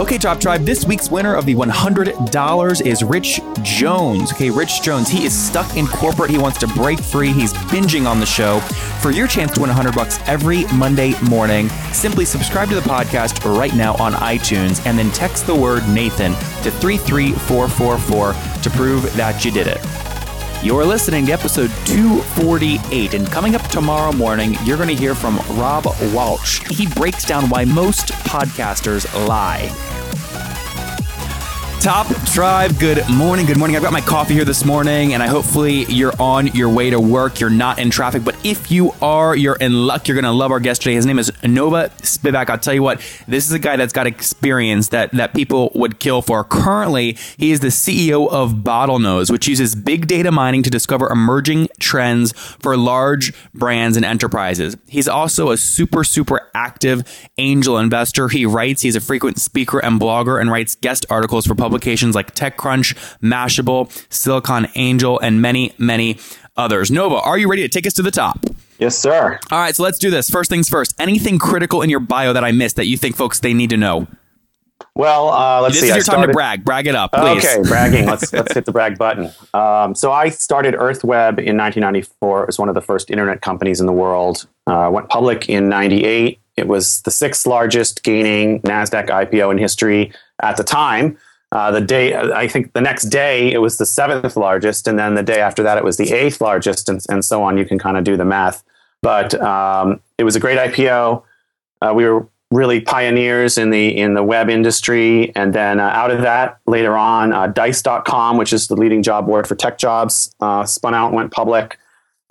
Okay, Top Tribe, this week's winner of the $100 is Rich Jones. Okay, Rich Jones, he is stuck in corporate. He wants to break free. He's binging on the show. For your chance to win 100 bucks every Monday morning, simply subscribe to the podcast right now on iTunes and then text the word Nathan to 33444 to prove that you did it. You're listening to episode 248, and coming up tomorrow morning, you're going to hear from Rob Walsh. He breaks down why most podcasters lie. Top Tribe, good morning. Good morning. I've got my coffee here this morning, and I hopefully you're on your way to work. You're not in traffic, but if you are, you're in luck. You're going to love our guest today. His name is Nova Spivack. I'll tell you what, this is a guy that's got experience that that people would kill for. Currently, he is the CEO of Bottlenose, which uses big data mining to discover emerging trends for large brands and enterprises. He's also a super super active angel investor. He writes. He's a frequent speaker and blogger, and writes guest articles for publications like TechCrunch, Mashable, Silicon Angel, and many, many others. Nova, are you ready to take us to the top? Yes, sir. All right, so let's do this. First things first. Anything critical in your bio that I missed that you think folks they need to know? Well, uh, let's this see. is I your time to brag. Brag it up, please. Okay, bragging. Let's let's hit the brag button. Um, so I started EarthWeb in 1994. It was one of the first internet companies in the world. Uh, went public in '98. It was the sixth largest gaining Nasdaq IPO in history at the time. Uh, the day, I think, the next day it was the seventh largest, and then the day after that it was the eighth largest, and, and so on. You can kind of do the math, but um, it was a great IPO. Uh, we were really pioneers in the in the web industry, and then uh, out of that, later on, uh, Dice.com, which is the leading job board for tech jobs, uh, spun out, and went public.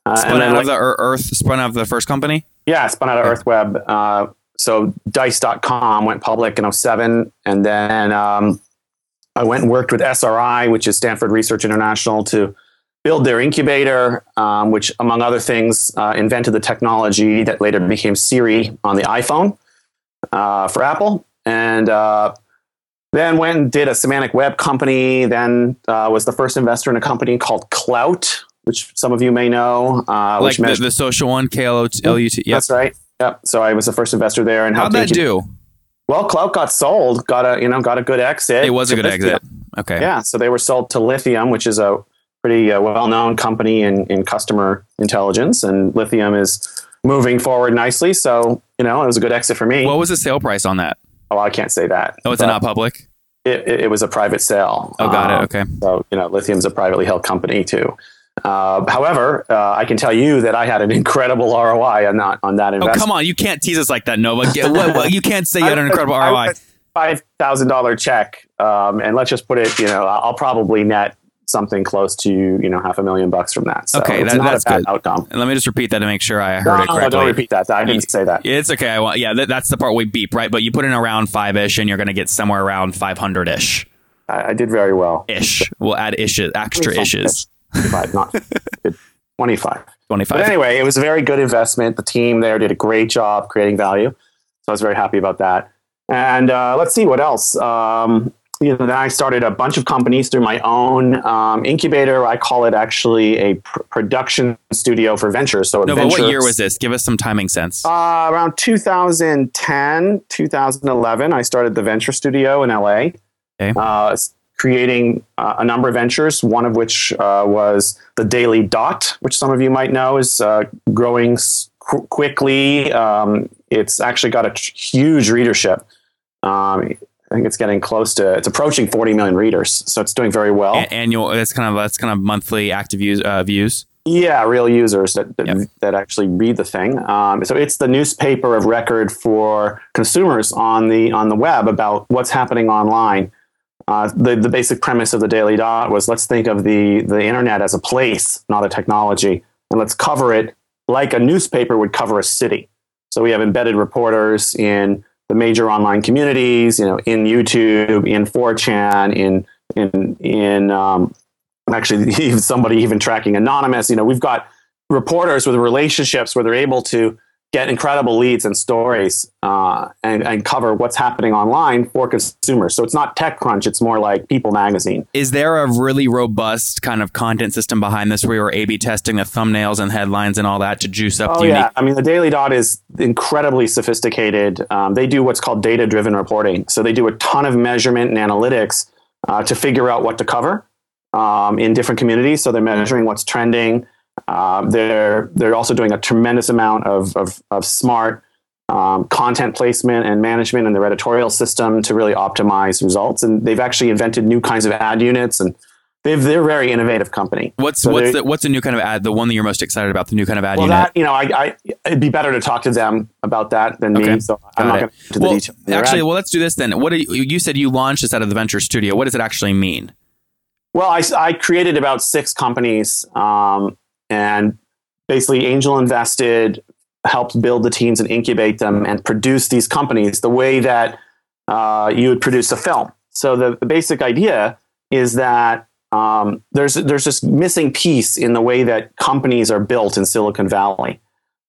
Uh, Spun out like- of the Earth, spun out of the first company. yeah, spun out of EarthWeb. Uh, so Dice.com went public in 07. And then um, I went and worked with SRI, which is Stanford Research International, to build their incubator, um, which, among other things, uh, invented the technology that later became Siri on the iPhone uh, for Apple. And uh, then went and did a semantic web company. Then uh, was the first investor in a company called Klout, which some of you may know. Uh, Like which the, the social one, K L O T L U T. Yep. that's right. Yep. So I was the first investor there, and How'd that do? Well, Klout got sold. Got a you know got a good exit. It was a good Lithium. exit. Okay. Yeah. So they were sold to Lithium, which is a pretty uh, well known company in in customer intelligence, and Lithium is moving forward nicely. So you know it was a good exit for me. What was the sale price on that? oh, I can't say that. Oh, it's not public. It, it, it was a private sale. Oh, got Um, it. Okay. So, you know, Lithium's a privately held company too. Uh, however, uh, I can tell you that I had an incredible ROI on that on that Oh, come on. You can't tease us like that, Nova. Get, what, what, you can't say you had an incredible ROI. Five thousand dollar check, um, and let's just put it. You know, I'll probably net something close to you know half a million bucks from that. So Okay, that- not that's a bad good. outcome. And let me just repeat that to make sure I heard No, it no, correctly. don't repeat that. I didn't say that. It's okay. I want, yeah, that, that's the part we beep, right? But you put in around five ish, and you're going to get somewhere around 500 ish. I, I did very well. Ish. We'll add ishes, extra ishes. Not twenty-five. 25. But anyway, it was a very good investment. The team there did a great job creating value. So I was very happy about that. And uh, let's see what else. Um, you know, then I started a bunch of companies through my own um, incubator. I call it actually a pr- production studio for ventures. So Nova, ventures, what year was this? Give us some timing sense. Uh, around 2010, 2011, I started the venture studio in LA, Okay. uh, creating uh, a number of ventures, one of which uh, was the Daily Dot, which some of you might know is uh, growing qu- quickly. Um, it's actually got a t- huge readership. Um, I think it's getting close to, it's approaching 40 million readers. So it's doing very well. A- annual. That's kind of that's kind of monthly active views. Uh, views. Yeah, real users that that, Yep. that actually read the thing. Um, so it's the newspaper of record for consumers on the on the web about what's happening online. Uh, the the basic premise of the Daily Dot was let's think of the the internet as a place, not a technology, and let's cover it like a newspaper would cover a city. So we have embedded reporters in the major online communities, you know, in YouTube, in 4chan, in in in um, actually somebody even tracking anonymous. You know, we've got reporters with relationships where they're able to get incredible leads and stories uh, and, and cover what's happening online for consumers. So it's not TechCrunch; it's more like People Magazine. Is there a really robust kind of content system behind this where you're A/B testing the thumbnails and headlines and all that to juice up? Oh the yeah, unique- I mean the Daily Dot is incredibly sophisticated. Um, they do what's called data-driven reporting. So they do a ton of measurement and analytics uh, to figure out what to cover um, in different communities. So they're measuring what's trending. Uh, they're they're also doing a tremendous amount of of, of smart um, content placement and management in their editorial system to really optimize results. And they've actually invented new kinds of ad units, and they've, they're a very innovative company. What's So what's the, what's the new kind of ad? The one that you're most excited about? The new kind of ad well, unit? that you know, I, I it'd be better to talk to them about that than Okay. me. So I'm Got not going to well, the details. actually, ad. well, let's do this then. What do you, you said you launched this out of the Venture Studio? What does it actually mean? Well, I, I created about six companies um, and basically angel invested, helped build the teams and incubate them and produce these companies the way that uh, you would produce a film. So the, the basic idea is that um, there's there's this missing piece in the way that companies are built in Silicon Valley,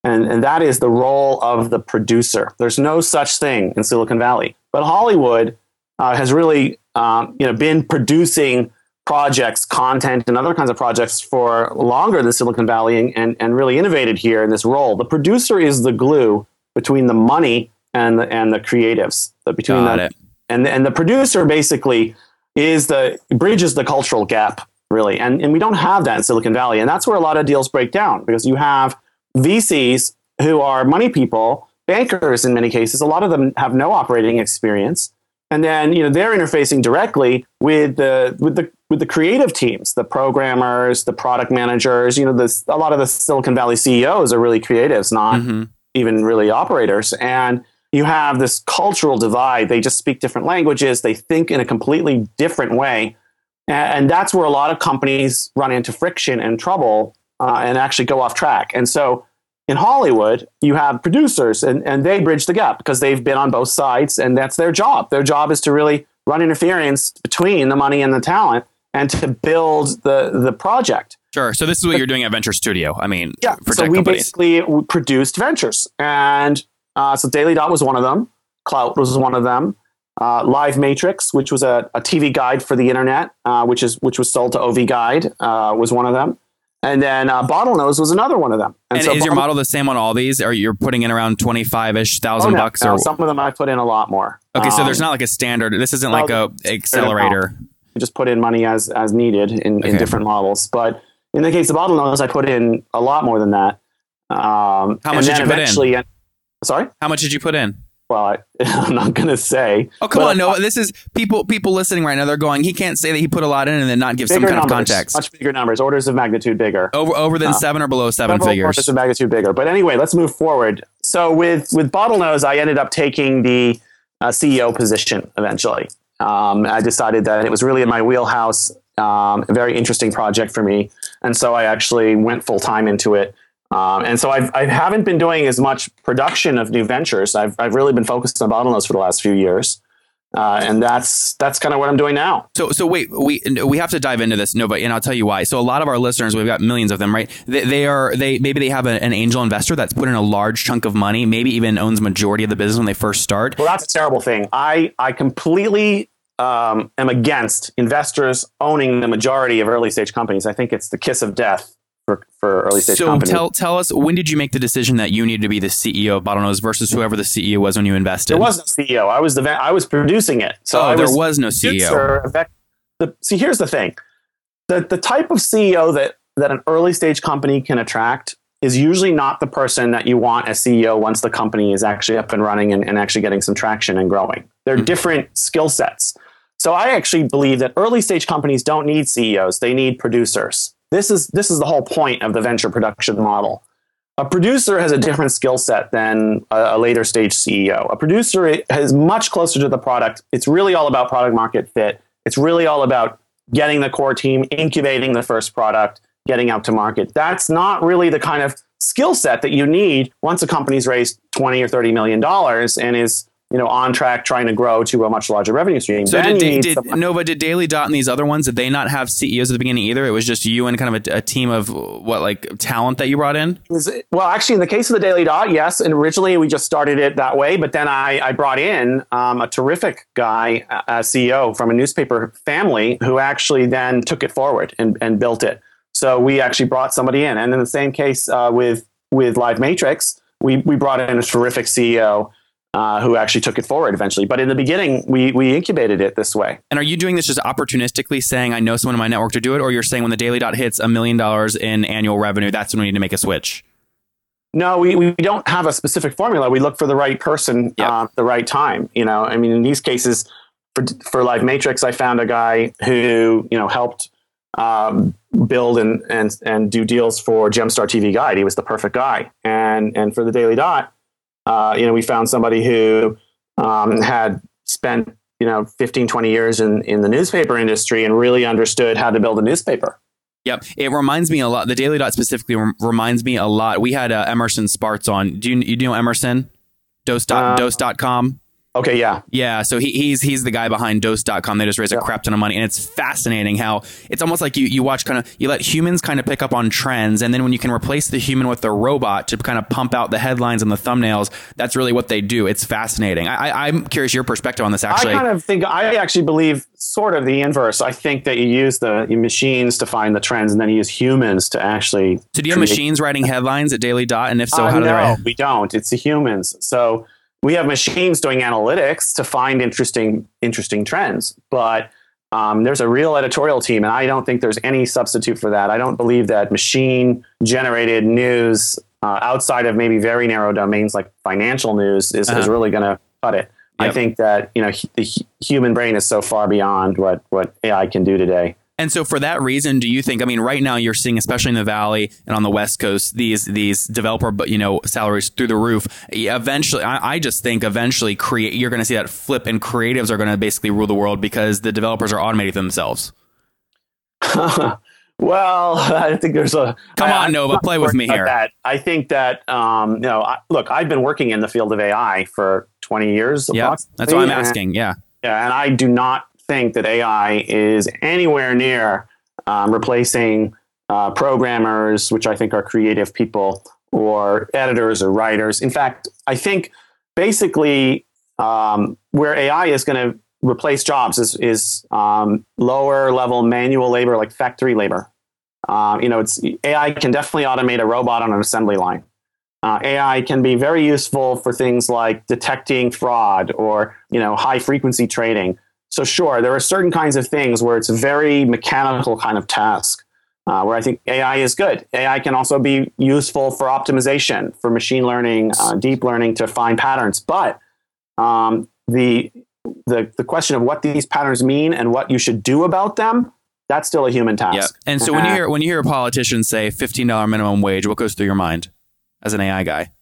and and that is the role of the producer. There's no such thing in Silicon Valley, but Hollywood uh, has really um, you know been producing projects, content, and other kinds of projects for longer than Silicon Valley, and, and, really innovated here in this role. The producer is the glue between the money and the, and the creatives. The, between Got the, it. and and the producer basically is the bridges the cultural gap really and and we don't have that in silicon valley and that's where a lot of deals break down because you have vcs who are money people bankers in many cases a lot of them have no operating experience and then you know they're interfacing directly with the with the with the creative teams the programmers the product managers you know this a lot of the silicon valley ceos are really creatives not Mhm. even really operators. And you have this cultural divide. They just speak different languages. They think in a completely different way. A- And that's where a lot of companies run into friction and trouble uh, and actually go off track. And so in Hollywood, you have producers and, and they bridge the gap because they've been on both sides and that's their job. Their job is to really run interference between the money and the talent and to build the, the project. Sure. So this is what you're doing at Venture Studio. I mean, Yeah. for so we companies. basically produced ventures, and uh, so Daily Dot was one of them. Klout was one of them. Uh, Live Matrix, which was a, a TV guide for the internet, uh, which is which was sold to OV Guide, uh, was one of them. And then uh, Bottlenose was another one of them. And so is your model the same on all these? Or you're putting in around twenty five ish Oh, thousand no, bucks? no, Or some of them I put in a lot more. okay, so there's Um, not like a standard. This isn't like a accelerator. Just put in money as as needed in, Okay. in different models. But in the case of Bottlenose, I put in a lot more than that. Um, How much did you put in? Sorry. How much did you put in? Well, I, I'm not going to say. Oh come on, no. This is people people listening right now. They're going. He can't say that he put a lot in and then not give some kind numbers, of context. much bigger numbers, orders of magnitude bigger. over over than Uh, seven or below seven figures. Orders of magnitude bigger. But anyway, let's move forward. So with with Bottlenose, I ended up taking the uh, CEO position eventually. Um, I decided that it was really in my wheelhouse, um, a very interesting project for me, and so I actually went full time into it. Um, and so I've, I haven't been doing as much production of new ventures. I've, I've really been focused on Bottlenose for the last few years. Uh, and that's that's kind of what I'm doing now. So, so wait, we we have to dive into this, Nova, and I'll tell you why. So, a lot of our listeners, we've got millions of them, right? They, they are they maybe they have a, an angel investor that's put in a large chunk of money, maybe even owns majority of the business when they first start. Well, that's a terrible thing. I I completely um, am against investors owning the majority of early stage companies. I think it's the kiss of death for, for early stage So, companies. tell tell us when did you make the decision that you needed to be the CEO of Bottlenose versus whoever the CEO was when you invested? there was no CEO. I was the I was producing it. So oh, there was, was no CEO. the, see, here's the thing: the the type of CEO that that an early stage company can attract is usually not the person that you want as CEO once the company is actually up and running and, and actually getting some traction and growing. They're Mhm. different skill sets. So I actually believe that early stage companies don't need CEOs; they need producers. This is this is the whole point of the venture production model. A producer has a different skill set than a, a later stage CEO. A producer is much closer to the product. It's really all about product market fit. It's really all about getting the core team, incubating the first product, getting out to market. That's not really the kind of skill set that you need once a company's raised 20 or 30 million dollars and is you know, on track, trying to grow to a much larger revenue stream. So Then did, did, did Nova, did Daily Dot and these other ones, did they not have CEOs at the beginning either? It was just you and kind of a, a team of what, like talent that you brought in? it- well, actually, in the case of the Daily Dot, yes. And originally, we just started it that way. But then I, I brought in um, a terrific guy, a a CEO from a newspaper family, who actually then took it forward and, and built it. So we actually brought somebody in. And in the same case uh, with with Live Matrix, we we brought in a terrific CEO. Uh, who actually took it forward eventually? But in the beginning, we we incubated it this way. And are you doing this just opportunistically saying, I know someone in my network to do it? Or you're saying when the Daily Dot hits a million dollars in annual revenue, that's when we need to make a switch? No, we, we don't have a specific formula. We look for the right person Yep. uh, at the right time. You know, I mean, in these cases, for, for Live Matrix, I found a guy who you know helped um, build and, and and do deals for Gemstar TV Guide. He was the perfect guy. And and for the Daily Dot, uh, you know, we found somebody who um, had spent you know 15, 20 years in in the newspaper industry and really understood how to build a newspaper. Yep. It reminds me a lot. The Daily Dot specifically rem- reminds me a lot. We had uh, Emerson Spartz on. Do you, you know Emerson? Dose dot, Uh, dose.com. Okay, yeah. Yeah, so he, he's he's the guy behind Dose.com. They just raise a crap ton of money, and it's fascinating how it's almost like you you watch kind of you let humans kind of pick up on trends, and then when you can replace the human with the robot to kind of pump out the headlines and the thumbnails, that's really what they do. It's fascinating. I, I, I'm curious your perspective on this. Actually, I kind of think I actually believe sort of the inverse. I think that you use the machines to find the trends, and then you use humans to actually. so do you have machines writing headlines at Daily Dot, and if so, Uh, how do they no, write? we don't. It's the humans. So we have machines doing analytics to find interesting interesting trends, but. Um, there's a real editorial team, and I don't think there's any substitute for that. I don't believe that machine generated news uh, outside of maybe very narrow domains like financial news is, is Uh-huh. really going to cut it. I think that you know the hu- human brain is so far beyond what what AI can do today. And so, for that reason, do you think? I mean, right now you're seeing, especially in the Valley and on the West Coast, these these developer, you know, salaries through the roof. Eventually, I, I just think eventually, create you're going to see that flip, and creatives are going to basically rule the world because the developers are automating themselves. well, I think there's a Come I- on, Nova, play with me here. That. I think that um, you know, I, look, I've been working in the field of AI for 20 years. Yeah, that's why I'm and- asking. Yeah, Yeah, and I do not think that AI is anywhere near um, replacing uh, programmers, which I think are creative people, or editors or writers. In fact, I think basically um, where AI is going to replace jobs is, is um, lower level manual labor, like factory labor. Um, you know, it's AI can definitely automate a robot on an assembly line. Uh, AI can be very useful for things like detecting fraud or you know high frequency trading. So sure, there are certain kinds of things where it's a very mechanical kind of task. Uh, where I think AI is good. AI can also be useful for optimization, for machine learning, uh, deep learning to find patterns. But um, the, the the question of what these patterns mean and what you should do about them, that's still a human task. yeah. And so when you Uh, hear when you hear a politician say fifteen dollar minimum wage, what goes through your mind as an AI guy?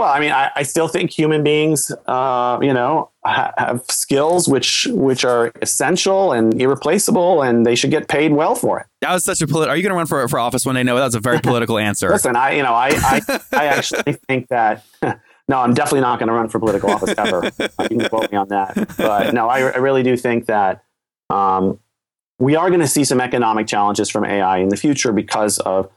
Well, I mean, I, I still think human beings, uh, you know, ha- have skills which which are essential and irreplaceable, and they should get paid well for it. That was such a polit- Are you going to run for for office one day? No, that was a very political answer. Listen, I, you know, I I, I actually think that. No, I'm definitely not going to run for political office ever. You can quote me on that. But no, I, I really do think that um, we are going to see some economic challenges from AI in the future because of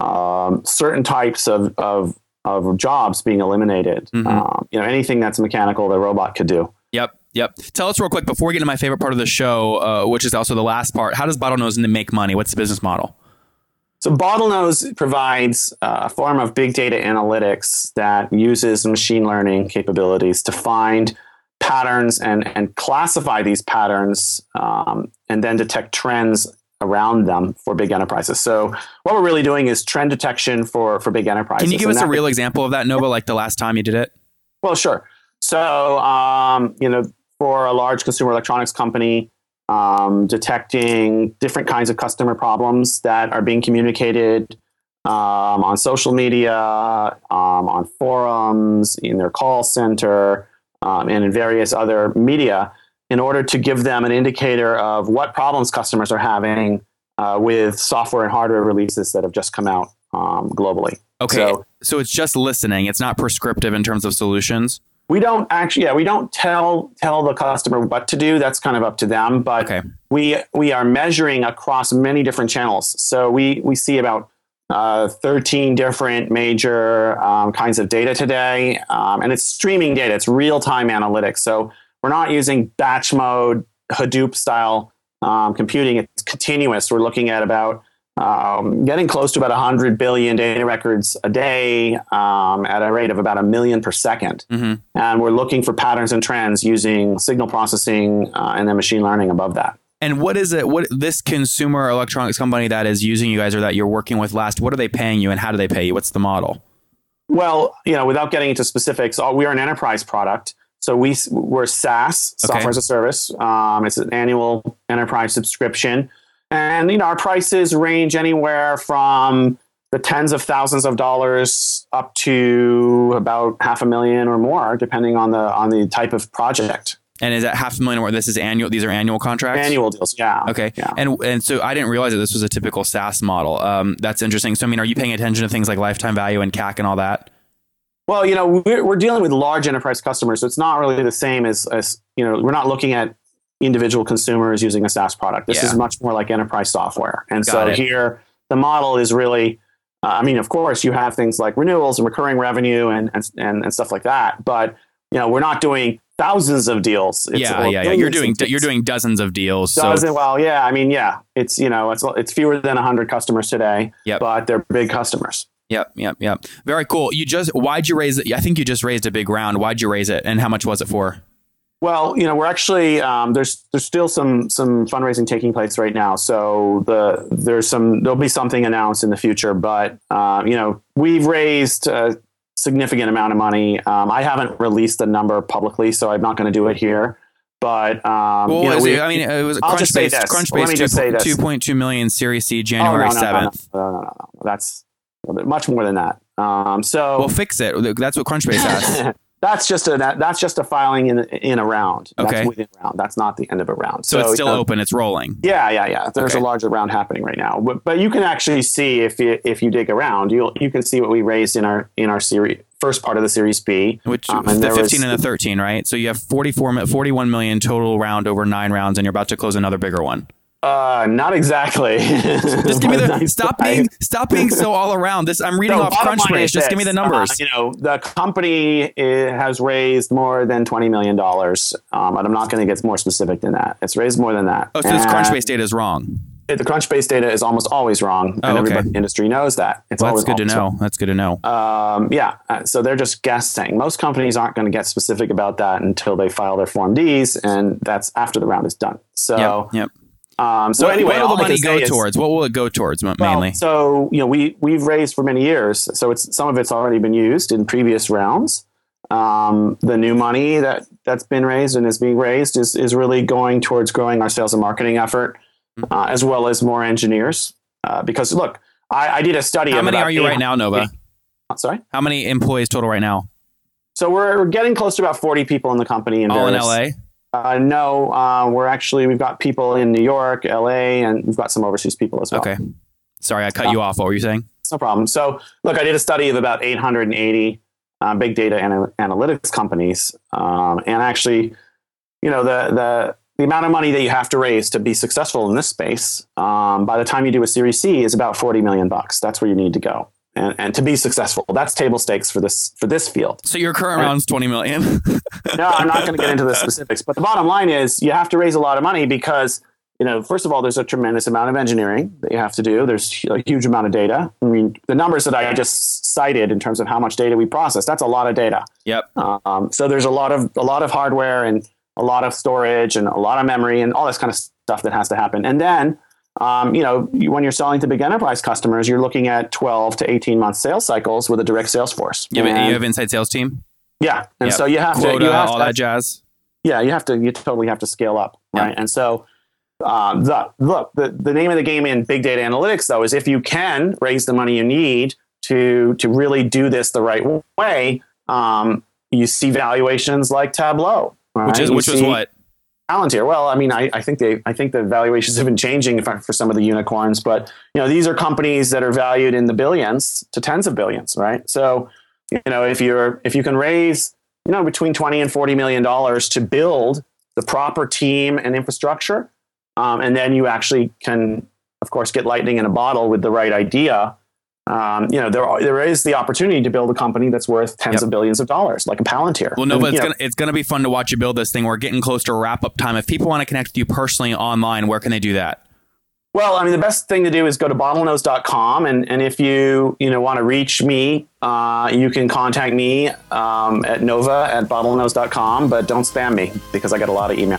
um, certain types of, of of jobs being eliminated. Mhm. Um, you know, anything that's mechanical, the robot could do. Yep, yep. Tell us real quick before we get into my favorite part of the show, uh, which is also the last part. How does Bottlenose make money? What's the business model? So Bottlenose provides uh, a form of big data analytics that uses machine learning capabilities to find patterns and, and classify these patterns um, and then detect trends around them for big enterprises. So what we're really doing is trend detection for, for big enterprises. Can you give And us a real example of that, Nova? Like the last time you did it? Well, sure. So, um, you know, for a large consumer electronics company, um, detecting different kinds of customer problems that are being communicated um, on social media, um, on forums, in their call center, um, and in various other media, in order to give them an indicator of what problems customers are having uh, with software and hardware releases that have just come out um, globally. Okay, So- so, it's just listening. It's not prescriptive in terms of solutions. We don't actually, yeah, we don't tell tell the customer what to do. That's kind of up to them. But Okay. we we are measuring across many different channels. So we we see about uh, 13 different major um, kinds of data today, um, and it's streaming data. It's real time analytics. So we're not using batch mode Hadoop style um, computing. It's continuous. We're looking at about um, getting close to about 100 billion data records a day um, at a rate of about a million per 2nd Mhm. And we're looking for patterns and trends using signal processing uh, and then machine learning above that. And what is it? What this consumer electronics company that is using you guys or that you're working with last? What are they paying you, and how do they pay you? What's the model? Well, you know, without getting into specifics, we are an enterprise product. So we, we're SaaS, software Okay. as a service. Um, it's an annual enterprise subscription. And, you know, our prices range anywhere from the tens of thousands of dollars up to about half a million or more, depending on the on the type of project. And is that half a million? Or this is annual? These are annual contracts. Annual deals, yeah. Okay. Yeah. And and so I didn't realize that this was a typical SaaS model. Um, that's interesting. So I mean, are you paying attention to things like lifetime value and CAC and all that? Well, you know, we're, we're dealing with large enterprise customers, so it's not really the same as, as you know, we're not looking at individual consumers using a SaaS product. This Yeah. is much more like enterprise software. And Got so it. here, the model is really, uh, I mean, of course, you have things like renewals and recurring revenue and and, and, and stuff like that, but you know, we're not doing thousands of deals. It's- yeah, yeah, yeah. You're doing you're doing dozens of deals. So well? Yeah, I mean, yeah, it's you know, it's it's fewer than hundred customers today, Yep. but they're big customers. Yep, yep, yep. Very cool. You just why'd you raise it? I think you just raised a big round. Why'd you raise it, and how much was it for? Well, you know, we're actually um, there's there's still some some fundraising taking place right now. So the there's some there'll be something announced in the future, but uh, you know, we've raised a significant amount of money. Um, I haven't released the number publicly, so I'm not going to do it here. But um, Well, you know, we- I mean, it was I'll just say Crunchbase. this. Crunchbase two point two million Series C Oh, January no, no, no, no, seventh. no, no, no, no. That's much more than that. Um, so Well, fix it. That's what Crunchbase has. that's just a that, that's just a filing in in a round. Okay. That's within a round. That's not the end of a round. So, it's still you know, open. It's rolling. Yeah, yeah, yeah. There's Okay. a larger round happening right now, but, but you can actually see if you if you dig around, you you can see what we raised in our in our series first part of the Series B, Which Um, the and there 15 was- and the 13, right? So you have 44, 41 million total round over nine rounds, and you're about to close another bigger one. Uh, not exactly. Just give me the stop being stop being so all around. This I'm reading So off Crunchbase. Just give me the numbers. uh, you know, the company has raised more than twenty million dollars, um, but I'm not going to get more specific than that. It's raised more than that. oh, so this Crunchbase data is wrong. The Crunchbase data is almost always wrong, Oh, and okay. everybody in the industry knows that. It's Well, always that's good to know. That's good to know. Um, yeah, uh, so they're just guessing. Most companies aren't going to get specific about that until they file their Form Ds, and that's after the round is done. So, yep. Yep. Um, so what, anyway, what will the money go say is- towards? What will it go towards ma- Well, mainly? So you know, we we've raised for many years. So it's some of it's already been used in previous rounds. Um, the new money that that's been raised and is being raised is is really going towards growing our sales and marketing effort, Mm-hmm. uh, as well as more engineers. Uh, because look, I, I did a study. How many are you right now, Nova? Sorry. How many employees total right now? So we're, we're getting close to about forty people in the company. In All in LA. Uh, no, uh, we're actually we've got people in New York, LA, and we've got some overseas people as well. Okay. Sorry, I cut you off. What were you saying? No problem. So, look, I did a study of about 880 uh, big data ana- analytics companies, um, and actually, you know, the the the amount of money that you have to raise to be successful in this space, um, by the time you do a Series C, is about 40 million bucks. That's where you need to go, and, and to be successful, that's table stakes for this for this field. So your current round's 20 million. no, I'm not going to get into the specifics, but the bottom line is you have to raise a lot of money because, you know, first of all, there's a tremendous amount of engineering that you have to do. There's a huge amount of data. I mean, the numbers that I just cited in terms of how much data we process, that's a lot of data. yep. Um, so there's a lot of a lot of hardware and a lot of storage and a lot of memory and all this kind of stuff that has to happen. And then, um, you know, you- when you're selling to big enterprise customers, you're looking at 12 to 18 month sales cycles with a direct sales force. You have, And- you have inside sales team. yeah, and Yep. so you have Quota, to you have all to, that jazz. yeah, you have to, you totally have to scale up, Yeah. right? And so, uh, the look, the, the name of the game in big data analytics, though, is if you can raise the money you need to to really do this the right way, um, you see valuations like Tableau, Which is which was see Palantir. Well, I mean, I, I think they, I think the valuations have been changing for, for some of the unicorns, but you know, these are companies that are valued in the billions to tens of billions, right? So, you know, if you're if you can raise you know, between 20 and 40 million dollars to build the proper team and infrastructure. Um, and then you actually can, of course, get lightning in a bottle with the right idea. Um, you know, there are, there is the opportunity to build a company that's worth tens Yep. of billions of dollars, like a Palantir. Well, no, And, but it's gonna it's gonna be fun to watch you build this thing. We're getting close to wrap up time. If people want to connect with you personally online, where can they do that? Well, I mean, the best thing to do is go to bottlenose.com. And, and if you, you know, want to reach me, uh, you can contact me um, at nova at bottlenose.com, but don't spam me because I get a lot of email.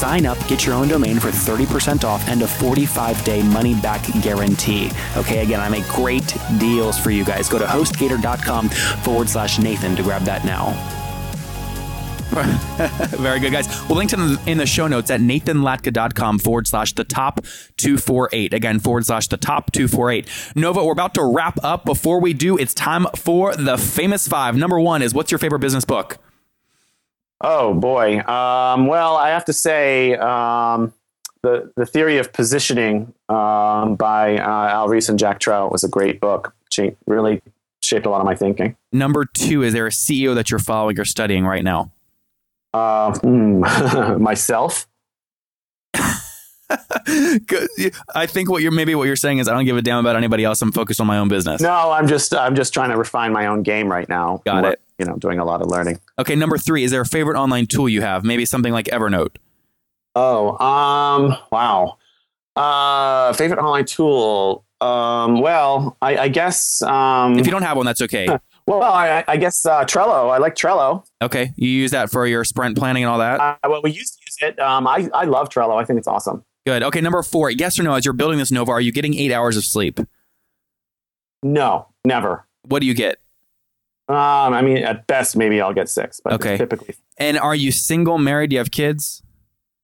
sign up, get your own domain for 30% off and a 45 day money back guarantee. Okay, again, I make great deals for you guys. Go to hostgator.com forward slash Nathan to grab that now. Very good, guys. We'll link to them in the show notes at nathanlatka.com forward slash the top 248. Again, forward slash the top 248. Nova, we're about to wrap up. Before we do, it's time for the famous five. Number one is what's your favorite business book? Oh boy. Um, well, I have to say, um, the the theory of positioning um, by uh, Al Ries and Jack Trout was a great book. Cha- really shaped a lot of my thinking. Number two, is there a CEO that you're following or studying right now? Uh, hmm, myself. I think what you're maybe what you're saying is I don't give a damn about anybody else. I'm focused on my own business. No, I'm just I'm just trying to refine my own game right now. Got More- it. You know, doing a lot of learning. Okay, number three, is there a favorite online tool you have? Maybe something like Evernote. Oh, um, wow. Uh, favorite online tool. Um, well, I, I guess. Um, If you don't have one, that's okay. well, I, I guess uh, Trello. I like Trello. Okay, you use that for your sprint planning and all that. Uh, well, we used to use it. Um, I, I love Trello. I think it's awesome. Good. Okay, number four, yes or no? As you're building this Nova, are you getting eight hours of sleep? No, never. What do you get? Um, I mean, at best, maybe I'll get six, but Okay. typically, And are you single, married? Do you have kids?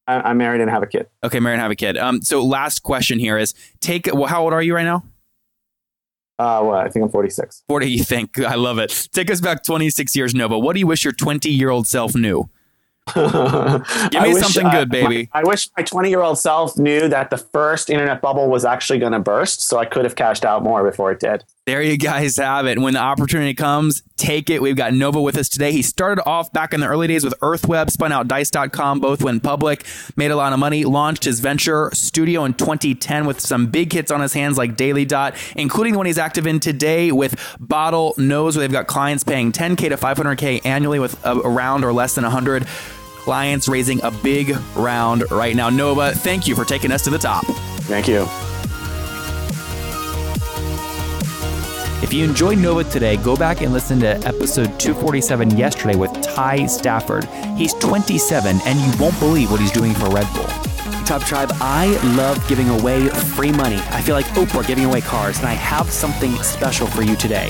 I, I'm married and have a kid. Okay, married and have a kid. Um, so last question here is take. Well, how old are you right now? Uh, well, I think I'm 46. What do you think? I love it. Take us back 26 years, Nova. What do you wish your 20 year old self knew? Give me something good, baby. I wish my 20 year old self knew that the first internet bubble was actually going to burst, so I could have cashed out more before it did. There you guys have it. When the opportunity comes, take it. We've got Nova with us today. He started off back in the early days with EarthWeb, spun out Dice.com, both went public, made a lot of money, launched his venture studio in 2010 with some big hits on his hands like Daily Dot, including the one he's active in today with Bottlenose, where they've got clients paying 10K to 500K annually with uh, around or less than 100 clients raising a big round right now. Nova, thank you for taking us to the top. Thank you. If you enjoyed Nova today, go back and listen to episode 247 yesterday with Ty Stafford. He's 27 and you won't believe what he's doing for Red Bull. Top Tribe, I love giving away free money. I feel like Oprah giving away cars, and I have something special for you today.